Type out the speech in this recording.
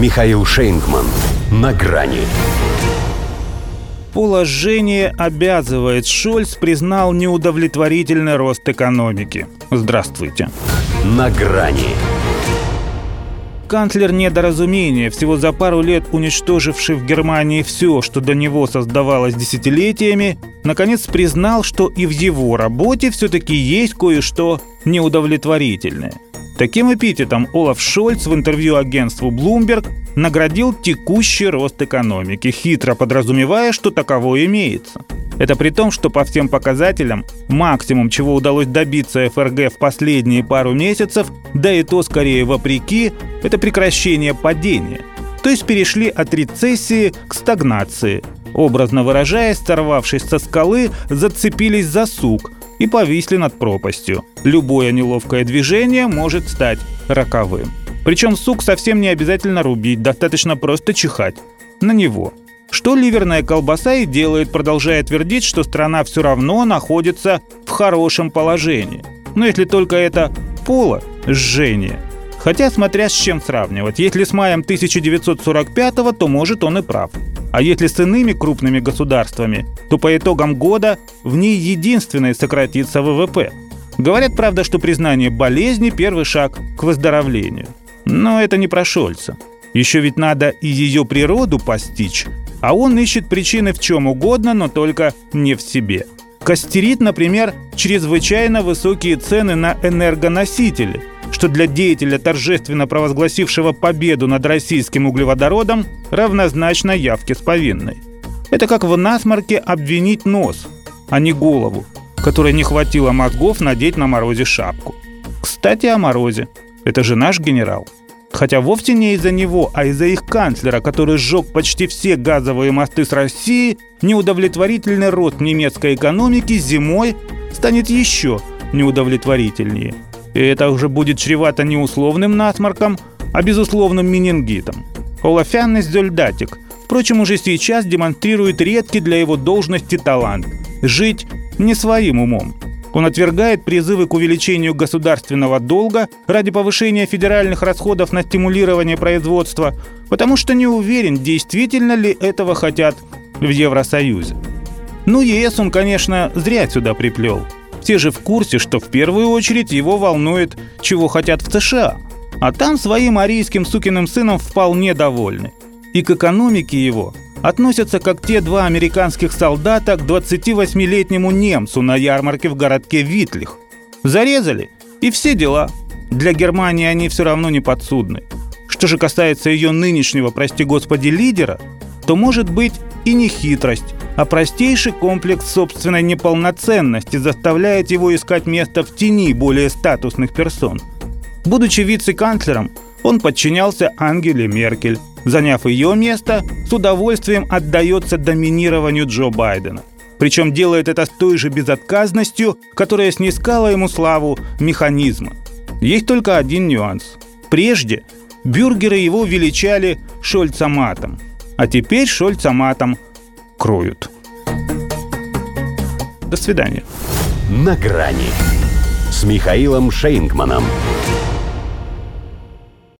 Михаил Шейнгман. На грани. Положение обязывает. Шольц признал неудовлетворительный рост экономики. Здравствуйте. На грани. Канцлер недоразумения, всего за пару лет уничтоживший в Германии все, что до него создавалось десятилетиями, наконец признал, что и в его работе все-таки есть кое-что неудовлетворительное – Таким эпитетом Олаф Шольц в интервью агентству Bloomberg наградил текущий рост экономики, хитро подразумевая, что таково имеется. Это при том, что по всем показателям максимум, чего удалось добиться ФРГ в последние пару месяцев, да и то скорее вопреки, это прекращение падения. То есть перешли от рецессии к стагнации. Образно выражаясь, сорвавшись со скалы, зацепились за сук – и повисли над пропастью. Любое неловкое движение может стать роковым. Причем сук совсем не обязательно рубить, достаточно просто чихать. На него. Что ливерная колбаса и делает, продолжая твердить, что страна все равно находится в хорошем положении. Но если только это поло жжение. Хотя смотря с чем сравнивать. Если с маем 1945 то может он и прав. А если с иными крупными государствами, то по итогам года в ней единственной сократится ВВП. Говорят, правда, что признание болезни – первый шаг к выздоровлению. Но это не про Шольца. Еще ведь надо и ее природу постичь, а он ищет причины в чем угодно, но только не в себе. Костерит, например, чрезвычайно высокие цены на энергоносители – что для деятеля, торжественно провозгласившего победу над российским углеводородом, равнозначно явке с повинной. Это как в насморке обвинить нос, а не голову, которой не хватило мозгов надеть на морозе шапку. Кстати, о морозе. Это же наш генерал. Хотя вовсе не из-за него, а из-за их канцлера, который сжег почти все газовые мосты с Россией, неудовлетворительный рост немецкой экономики зимой станет еще неудовлетворительнее – и это уже будет чревато не условным насморком, а безусловным менингитом. Олафянный зольдатик, впрочем, уже сейчас демонстрирует редкий для его должности талант – жить не своим умом. Он отвергает призывы к увеличению государственного долга ради повышения федеральных расходов на стимулирование производства, потому что не уверен, действительно ли этого хотят в Евросоюзе. Ну, ЕС он, конечно, зря сюда приплел – все же в курсе, что в первую очередь его волнует, чего хотят в США. А там своим арийским сукиным сыном вполне довольны. И к экономике его относятся как те два американских солдата к 28-летнему немцу на ярмарке в городке Витлих. Зарезали, и все дела. Для Германии они все равно не подсудны. Что же касается ее нынешнего, прости господи, лидера, то может быть и не хитрость, а простейший комплекс собственной неполноценности заставляет его искать место в тени более статусных персон. Будучи вице-канцлером, он подчинялся Ангеле Меркель. Заняв ее место, с удовольствием отдается доминированию Джо Байдена. Причем делает это с той же безотказностью, которая снискала ему славу механизма. Есть только один нюанс. Прежде бюргеры его величали Шольцаматом, а теперь Шольцаматом – кроют. До свидания. На грани с Михаилом Шейнгманом.